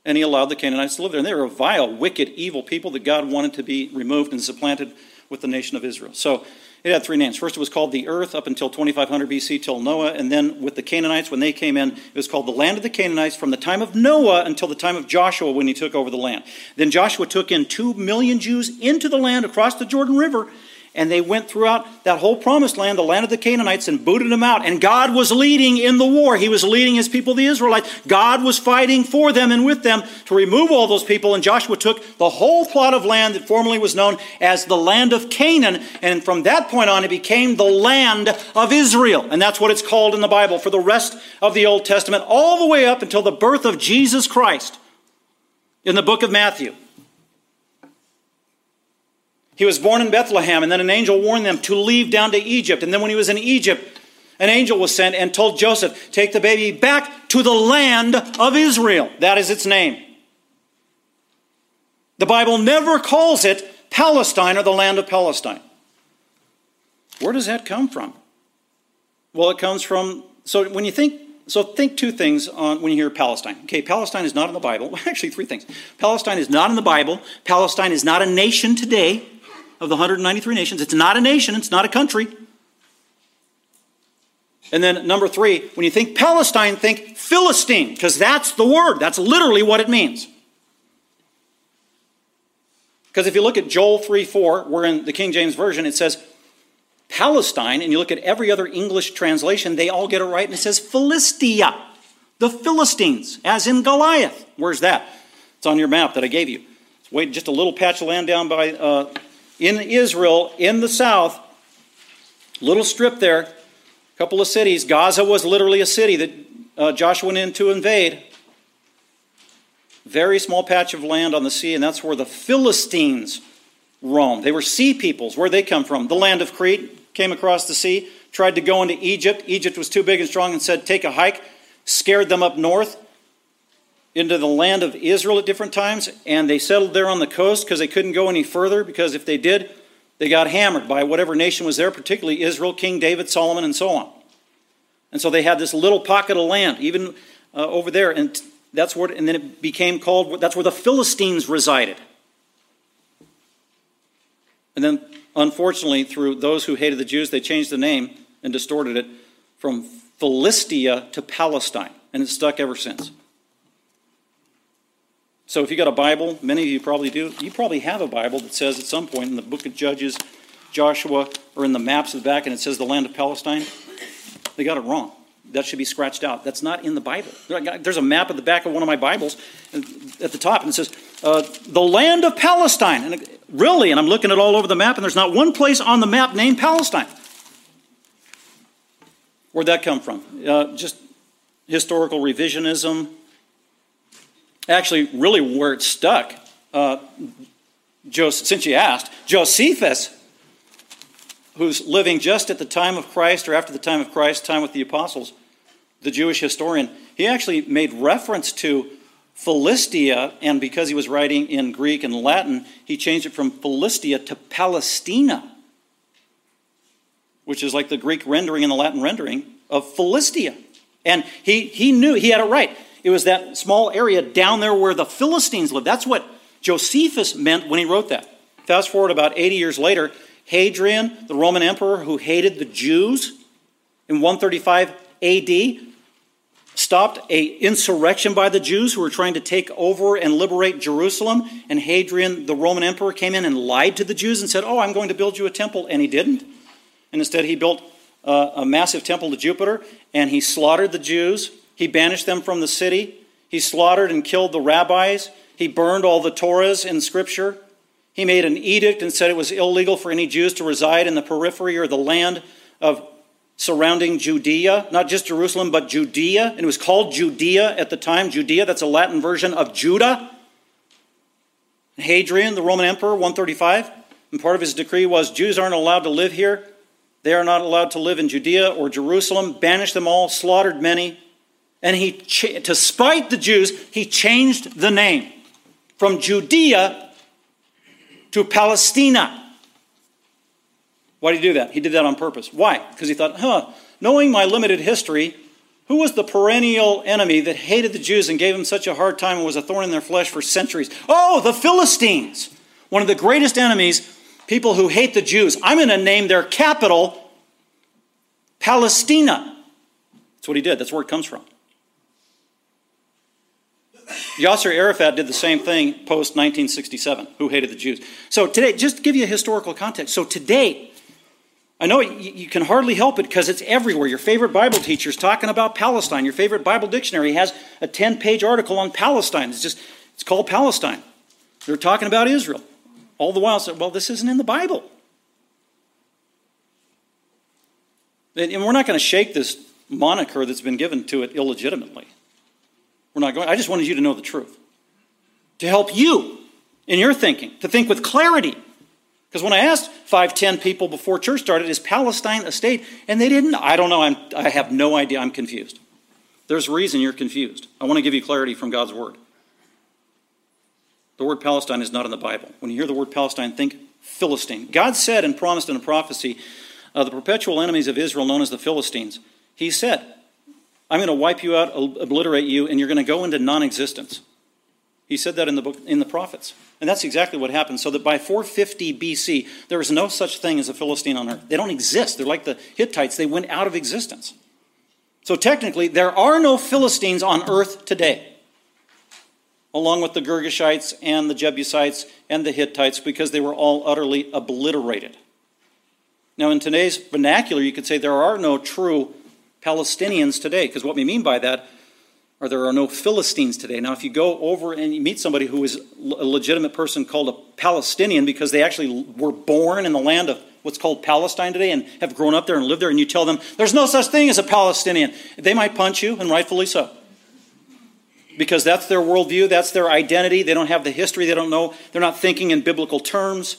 And he allowed the Canaanites to live there. And they were a vile, wicked, evil people that God wanted to be removed and supplanted with the nation of Israel. So it had three names. First, it was called the earth up until 2500 BC till Noah. And then with the Canaanites, when they came in, it was called the land of the Canaanites from the time of Noah until the time of Joshua when he took over the land. Then Joshua took in two million Jews into the land across the Jordan River and they went throughout that whole promised land, the land of the Canaanites, and booted them out. And God was leading in the war. He was leading his people, the Israelites. God was fighting for them and with them to remove all those people. And Joshua took the whole plot of land that formerly was known as the land of Canaan. And from that point on, it became the land of Israel. And that's what it's called in the Bible for the rest of the Old Testament, all the way up until the birth of Jesus Christ in the book of Matthew. He was born in Bethlehem, and then an angel warned them to leave down to Egypt. And then when he was in Egypt, an angel was sent and told Joseph, Take the baby back to the land of Israel. That is its name. The Bible never calls it Palestine or the land of Palestine. Where does that come from? Well, it comes from, so when you think, so think two things on when you hear Palestine. Okay, Palestine is not in the Bible. (laughs) Actually, three things. Palestine is not in the Bible. Palestine is not a nation today of the 193 nations. It's not a nation, it's not a country. And then number three, when you think Palestine, think Philistine, because that's the word. That's literally what it means. Because if you look at Joel 3 4, we're in the King James Version it says Palestine, and you look at every other English translation, they all get it right, and it says Philistia, the Philistines, as in Goliath. Where's that? It's on your map that I gave you. It's just a little patch of land down by uh, in Israel, in the south, little strip there, a couple of cities. Gaza was literally a city that uh, Joshua went in to invade. Very small patch of land on the sea, and that's where the Philistines roamed. They were sea peoples. Where they come from? The land of Crete came across the sea, tried to go into Egypt. Egypt was too big and strong and said, Take a hike, scared them up north into the land of Israel at different times, and they settled there on the coast because they couldn't go any further, because if they did, they got hammered by whatever nation was there, particularly Israel, King David, Solomon, and so on. And so they had this little pocket of land, even uh, over there, and that's where, and then it became called, that's where the Philistines resided. And then, unfortunately, through those who hated the Jews, they changed the name and distorted it from Philistia to Palestine, and it's stuck ever since. So if you got a Bible, many of you probably do, you probably have a Bible that says at some point in the book of Judges, Joshua, or in the maps at the back, and it says the land of Palestine. They got it wrong. That should be scratched out. That's not in the Bible. There's a map at the back of one of my Bibles at the top, and it says, uh, the land of Palestine. And really, and I'm looking at all over the map, and there's not one place on the map named Palestine. Where'd that come from? Uh, just historical revisionism, actually really where it stuck. Uh, since you asked, Josephus, who's living just at the time of Christ or after the time of Christ, time with the apostles, the Jewish historian, he actually made reference to Philistia, and because he was writing in Greek and Latin, he changed it from Philistia to Palestina, which is like the Greek rendering and the Latin rendering of Philistia. And he, he knew, he had it right. It was that small area down there where the Philistines lived. That's what Josephus meant when he wrote that. Fast forward about 80 years later, Hadrian, the Roman emperor who hated the Jews in 135 AD, stopped a insurrection by the Jews who were trying to take over and liberate Jerusalem. And Hadrian, the Roman emperor, came in and lied to the Jews and said, "Oh, I'm going to build you a temple," and he didn't. And instead, he built uh, a massive temple to Jupiter, and he slaughtered the Jews he banished them from the city. He slaughtered and killed the rabbis. He burned all the Torahs in Scripture. He made an edict and said it was illegal for any Jews to reside in the periphery or the land of surrounding Judea, not just Jerusalem, but Judea. And it was called Judea at the time. Judea, that's a Latin version of Judah. Hadrian, the Roman emperor, 135, and part of his decree was Jews aren't allowed to live here. They are not allowed to live in Judea or Jerusalem. Banished them all, slaughtered many. And he, to spite the Jews, he changed the name from Judea to Palestina. Why did he do that? He did that on purpose. Why? Because he thought, huh, knowing my limited history, who was the perennial enemy that hated the Jews and gave them such a hard time and was a thorn in their flesh for centuries? Oh, the Philistines. One of the greatest enemies, people who hate the Jews. I'm going to name their capital Palestina. That's what he did. That's where it comes from. Yasser Arafat did the same thing post 1967, who hated the Jews. So today, just to give you a historical context. So today, I know you can hardly help it because it's everywhere. Your favorite Bible teacher is talking about Palestine. Your favorite Bible dictionary has a 10 page article on Palestine. It's just, it's called Palestine. They're talking about Israel. All the while, said, well, this isn't in the Bible. And we're not going to shake this moniker that's been given to it illegitimately. We're not going. I just wanted you to know the truth. To help you in your thinking, to think with clarity because when I asked five, ten people before church started, is Palestine a state? And they didn't. I don't know. I'm, I have no idea. I'm confused. There's a reason you're confused. I want to give you clarity from God's word. The word Palestine is not in the Bible. When you hear the word Palestine, think Philistine. God said and promised in a prophecy, uh, the perpetual enemies of Israel, known as the Philistines, He said, I'm going to wipe you out, obliterate you, and you're going to go into non existence. He said that in the book in the prophets. And that's exactly what happened. So that by 450 BC, there is no such thing as a Philistine on earth. They don't exist. They're like the Hittites, they went out of existence. So technically, there are no Philistines on earth today, along with the Girgashites and the Jebusites and the Hittites, because they were all utterly obliterated. Now, in today's vernacular, you could say there are no true Palestinians today, because what we mean by that are there are no Philistines today. Now, if you go over and you meet somebody who is a legitimate person called a Palestinian because they actually were born in the land of what's called Palestine today and have grown up there and lived there, and you tell them there's no such thing as a Palestinian, they might punch you, and rightfully so. Because that's their worldview, that's their identity. They don't have the history, they don't know, they're not thinking in biblical terms.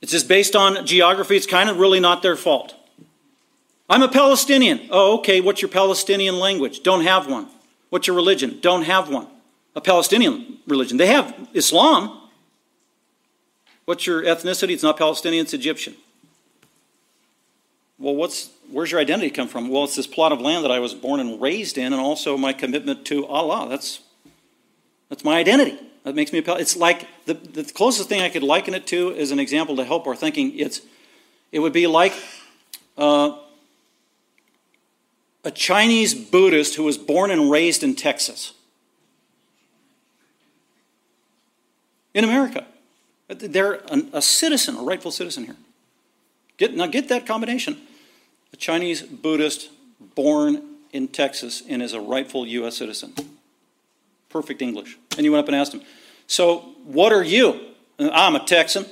It's just based on geography, it's kind of really not their fault. I'm a Palestinian. Oh, okay. What's your Palestinian language? Don't have one. What's your religion? Don't have one. A Palestinian religion. They have Islam. What's your ethnicity? It's not Palestinian, it's Egyptian. Well, what's where's your identity come from? Well, it's this plot of land that I was born and raised in, and also my commitment to Allah. That's that's my identity. That makes me a It's like the, the closest thing I could liken it to is an example to help our thinking. It's it would be like uh, a Chinese Buddhist who was born and raised in Texas. In America. They're a citizen, a rightful citizen here. Get, now get that combination. A Chinese Buddhist born in Texas and is a rightful U.S. citizen. Perfect English. And you went up and asked him, So, what are you? Uh, I'm a Texan. I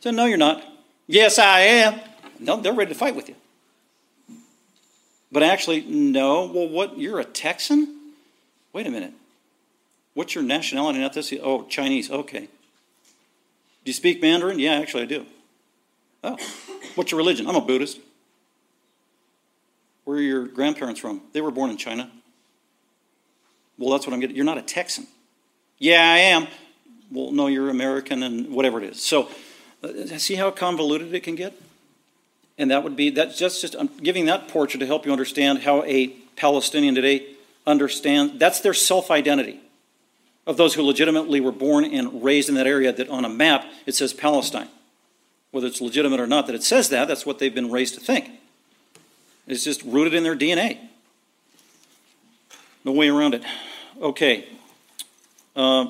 said, No, you're not. Yes, I am. No, they're ready to fight with you. But actually, no. Well, what? You're a Texan? Wait a minute. What's your nationality? Not this. Oh, Chinese. Okay. Do you speak Mandarin? Yeah, actually, I do. Oh, what's your religion? I'm a Buddhist. Where are your grandparents from? They were born in China. Well, that's what I'm getting. You're not a Texan. Yeah, I am. Well, no, you're American and whatever it is. So, uh, see how convoluted it can get? And that would be, that's just, just I'm giving that portrait to help you understand how a Palestinian today understands, that's their self identity of those who legitimately were born and raised in that area, that on a map it says Palestine. Whether it's legitimate or not that it says that, that's what they've been raised to think. It's just rooted in their DNA. No way around it. Okay. Uh,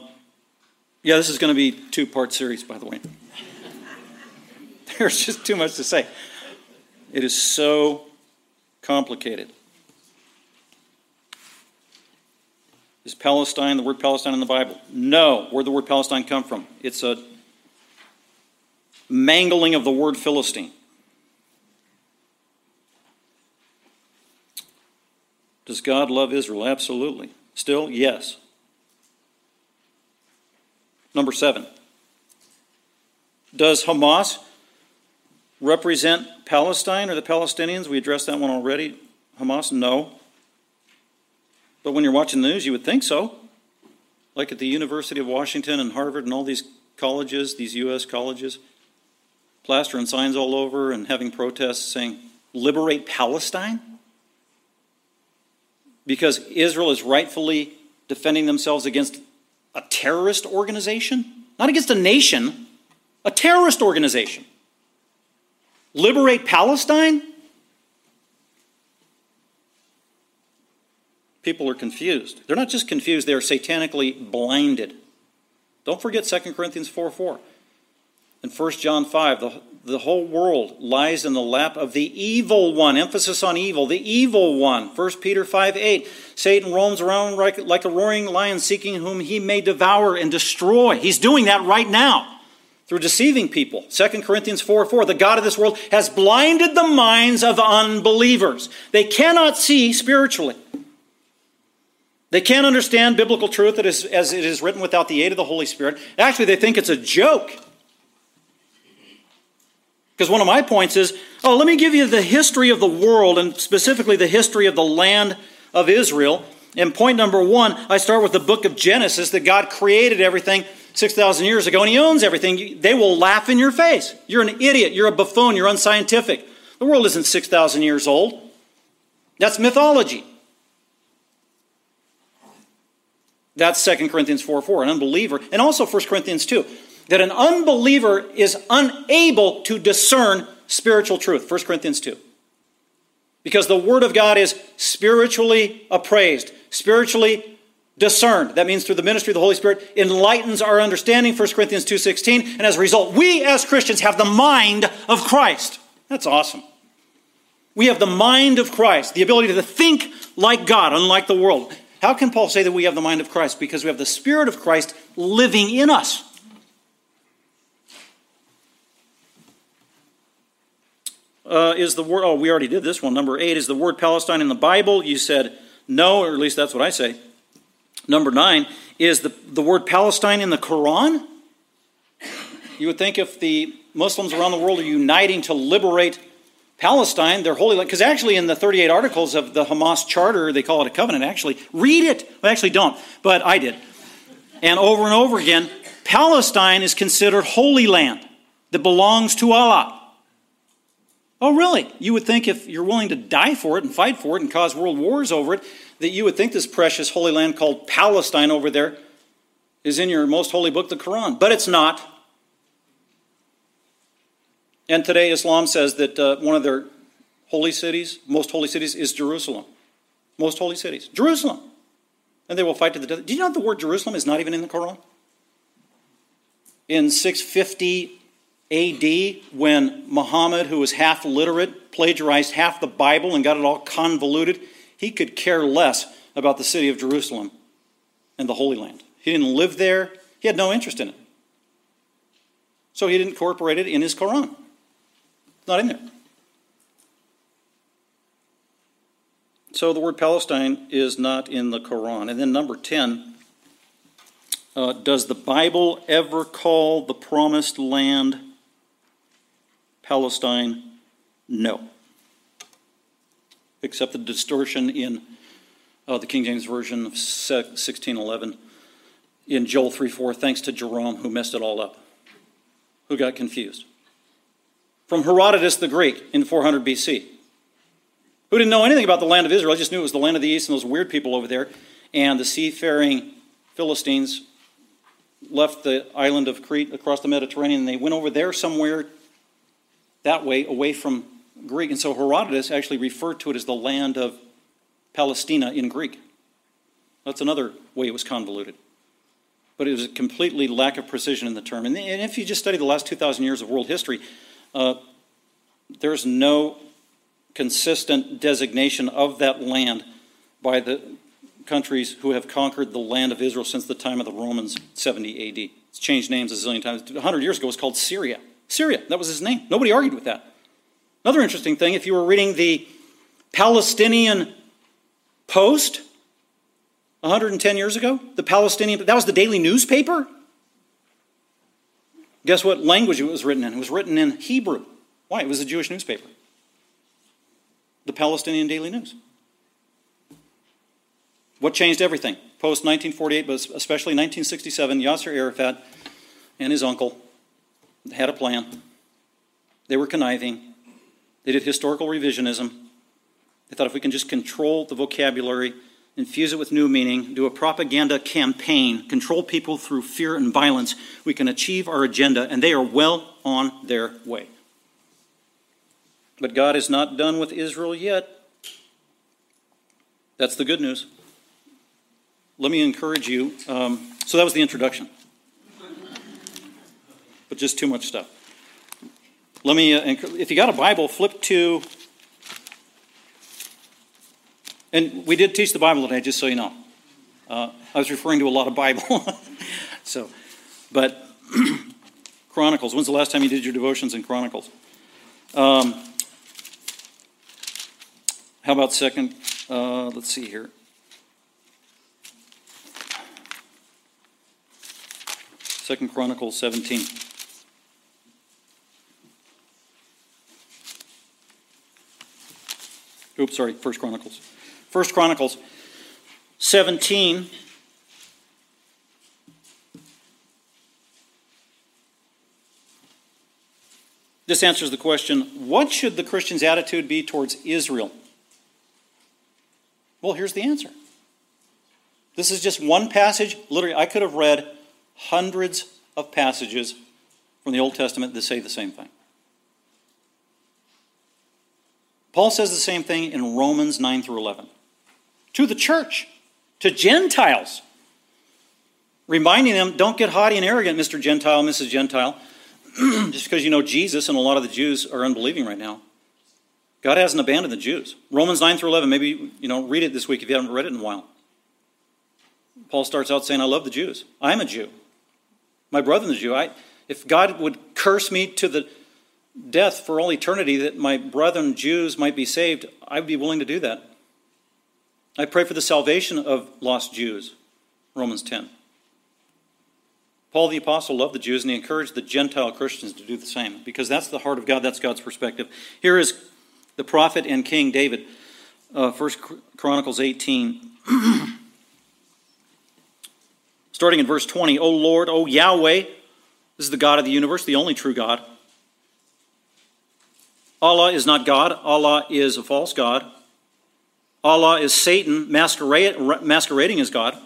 yeah, this is going to be two part series, by the way. (laughs) There's just too much to say. It is so complicated. Is Palestine the word Palestine in the Bible? No. Where'd the word Palestine come from? It's a mangling of the word Philistine. Does God love Israel? Absolutely. Still, yes. Number seven. Does Hamas represent Palestine or the Palestinians? We addressed that one already. Hamas? No. But when you're watching the news, you would think so. Like at the University of Washington and Harvard and all these colleges, these U.S. colleges, plastering signs all over and having protests saying, liberate Palestine? Because Israel is rightfully defending themselves against a terrorist organization? Not against a nation, a terrorist organization. Liberate Palestine? People are confused. They're not just confused, they are satanically blinded. Don't forget 2 Corinthians 4 4. In 1 John 5, the, the whole world lies in the lap of the evil one. Emphasis on evil, the evil one. 1 Peter 5 8. Satan roams around like, like a roaring lion seeking whom he may devour and destroy. He's doing that right now through deceiving people. 2 Corinthians 4 4. The God of this world has blinded the minds of unbelievers. They cannot see spiritually. They can't understand biblical truth as it is written without the aid of the Holy Spirit. Actually, they think it's a joke. Because one of my points is oh, let me give you the history of the world and specifically the history of the land of Israel. And point number one, I start with the book of Genesis that God created everything 6,000 years ago and He owns everything. They will laugh in your face. You're an idiot. You're a buffoon. You're unscientific. The world isn't 6,000 years old. That's mythology. That's 2 Corinthians 4 4, an unbeliever. And also 1 Corinthians 2, that an unbeliever is unable to discern spiritual truth. 1 Corinthians 2. Because the Word of God is spiritually appraised, spiritually discerned. That means through the ministry of the Holy Spirit enlightens our understanding, 1 Corinthians 2.16. And as a result, we as Christians have the mind of Christ. That's awesome. We have the mind of Christ, the ability to think like God, unlike the world. How can Paul say that we have the mind of Christ? Because we have the Spirit of Christ living in us. Uh, is the word, oh, we already did this one. Number eight, is the word Palestine in the Bible? You said no, or at least that's what I say. Number nine, is the, the word Palestine in the Quran? You would think if the Muslims around the world are uniting to liberate Palestine, their holy land, because actually in the 38 articles of the Hamas charter, they call it a covenant, actually. Read it. Well, actually, don't, but I did. And over and over again, Palestine is considered holy land that belongs to Allah. Oh, really? You would think if you're willing to die for it and fight for it and cause world wars over it, that you would think this precious holy land called Palestine over there is in your most holy book, the Quran. But it's not. And today, Islam says that uh, one of their holy cities, most holy cities, is Jerusalem. Most holy cities. Jerusalem. And they will fight to the death. Do you know the word Jerusalem is not even in the Quran? In 650 AD, when Muhammad, who was half literate, plagiarized half the Bible and got it all convoluted, he could care less about the city of Jerusalem and the Holy Land. He didn't live there, he had no interest in it. So he didn't incorporate it in his Quran not in there. So the word Palestine is not in the Quran. And then number 10, uh, does the Bible ever call the promised land Palestine? No. Except the distortion in uh, the King James Version of 1611 in Joel 3 4, thanks to Jerome, who messed it all up, who got confused. From Herodotus the Greek in 400 BC, who didn't know anything about the land of Israel, just knew it was the land of the east and those weird people over there. And the seafaring Philistines left the island of Crete across the Mediterranean and they went over there somewhere that way, away from Greek. And so Herodotus actually referred to it as the land of Palestina in Greek. That's another way it was convoluted. But it was a completely lack of precision in the term. And if you just study the last 2,000 years of world history, uh, there's no consistent designation of that land by the countries who have conquered the land of Israel since the time of the Romans, 70 AD. It's changed names a zillion times. 100 years ago, it was called Syria. Syria, that was his name. Nobody argued with that. Another interesting thing, if you were reading the Palestinian Post 110 years ago, the Palestinian, that was the daily newspaper. Guess what language it was written in? It was written in Hebrew. Why? It was a Jewish newspaper. The Palestinian Daily News. What changed everything? Post 1948, but especially 1967, Yasser Arafat and his uncle had a plan. They were conniving. They did historical revisionism. They thought if we can just control the vocabulary, infuse it with new meaning, do a propaganda campaign, control people through fear and violence, we can achieve our agenda, and they are well on their way. But God is not done with Israel yet. That's the good news. Let me encourage you. Um, so that was the introduction, but just too much stuff. Let me, uh, if you got a Bible, flip to, and we did teach the Bible today, just so you know. Uh, I was referring to a lot of Bible. (laughs) so, but (clears throat) Chronicles. When's the last time you did your devotions in Chronicles? Um, how about second? Uh, let's see here. Second Chronicles 17. Oops, sorry, First Chronicles. First Chronicles 17. This answers the question what should the Christian's attitude be towards Israel? Well, here's the answer. This is just one passage. Literally, I could have read hundreds of passages from the Old Testament that say the same thing. Paul says the same thing in Romans 9 through 11 to the church, to Gentiles, reminding them don't get haughty and arrogant, Mr. Gentile, Mrs. Gentile, (clears throat) just because you know Jesus and a lot of the Jews are unbelieving right now. God hasn't abandoned the Jews. Romans 9 through 11, maybe you know, read it this week if you haven't read it in a while. Paul starts out saying, I love the Jews. I'm a Jew. My brother a Jew. I, if God would curse me to the death for all eternity that my brethren Jews might be saved, I'd be willing to do that. I pray for the salvation of lost Jews. Romans 10. Paul the Apostle loved the Jews and he encouraged the Gentile Christians to do the same because that's the heart of God, that's God's perspective. Here is the prophet and king David, uh, 1 Chronicles 18. (clears throat) Starting in verse 20, O Lord, O Yahweh, this is the God of the universe, the only true God. Allah is not God, Allah is a false God. Allah is Satan masquerading as God.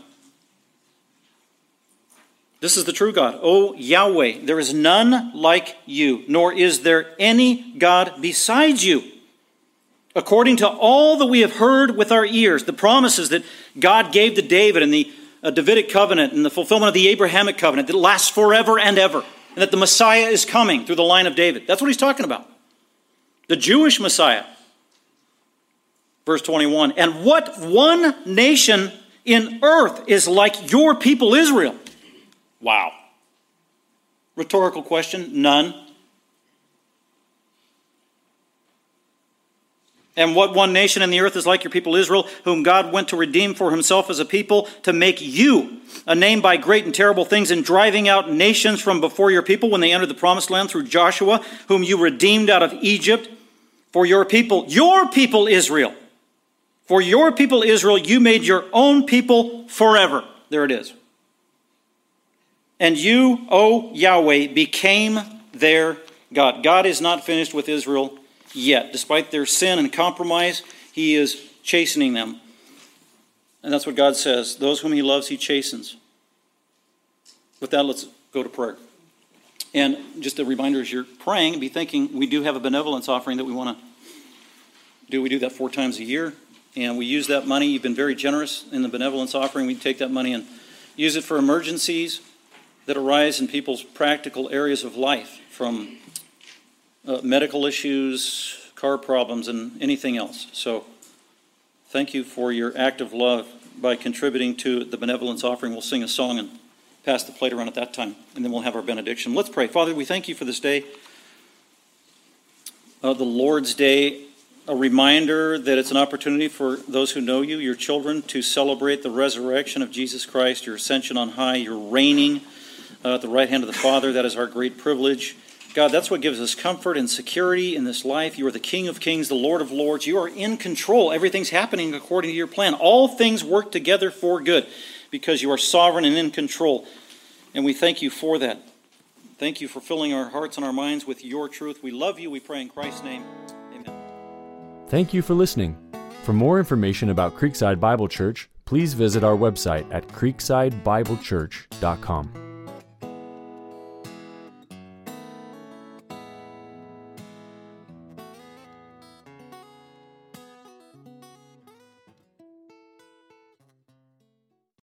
This is the true God. O Yahweh, there is none like you, nor is there any God besides you. According to all that we have heard with our ears, the promises that God gave to David and the uh, Davidic covenant and the fulfillment of the Abrahamic covenant that lasts forever and ever, and that the Messiah is coming through the line of David. That's what he's talking about. The Jewish Messiah. Verse 21 And what one nation in earth is like your people Israel? Wow. Rhetorical question? None. And what one nation in the earth is like your people Israel, whom God went to redeem for himself as a people, to make you a name by great and terrible things, and driving out nations from before your people when they entered the promised land through Joshua, whom you redeemed out of Egypt for your people, your people Israel. For your people Israel, you made your own people forever. There it is. And you, O Yahweh, became their God. God is not finished with Israel yet. Despite their sin and compromise, He is chastening them. And that's what God says. Those whom He loves, He chastens. With that, let's go to prayer. And just a reminder as you're praying, be thinking we do have a benevolence offering that we want to do. We do that four times a year. And we use that money. You've been very generous in the benevolence offering. We take that money and use it for emergencies that arise in people's practical areas of life, from uh, medical issues, car problems, and anything else. So thank you for your act of love by contributing to the benevolence offering. We'll sing a song and pass the plate around at that time, and then we'll have our benediction. Let's pray. Father, we thank you for this day, uh, the Lord's Day, a reminder that it's an opportunity for those who know you, your children, to celebrate the resurrection of Jesus Christ, your ascension on high, your reigning uh, at the right hand of the Father. That is our great privilege. God, that's what gives us comfort and security in this life. You are the King of Kings, the Lord of Lords. You are in control. Everything's happening according to your plan. All things work together for good because you are sovereign and in control. And we thank you for that. Thank you for filling our hearts and our minds with your truth. We love you. We pray in Christ's name. Amen. Thank you for listening. For more information about Creekside Bible Church, please visit our website at creeksidebiblechurch.com.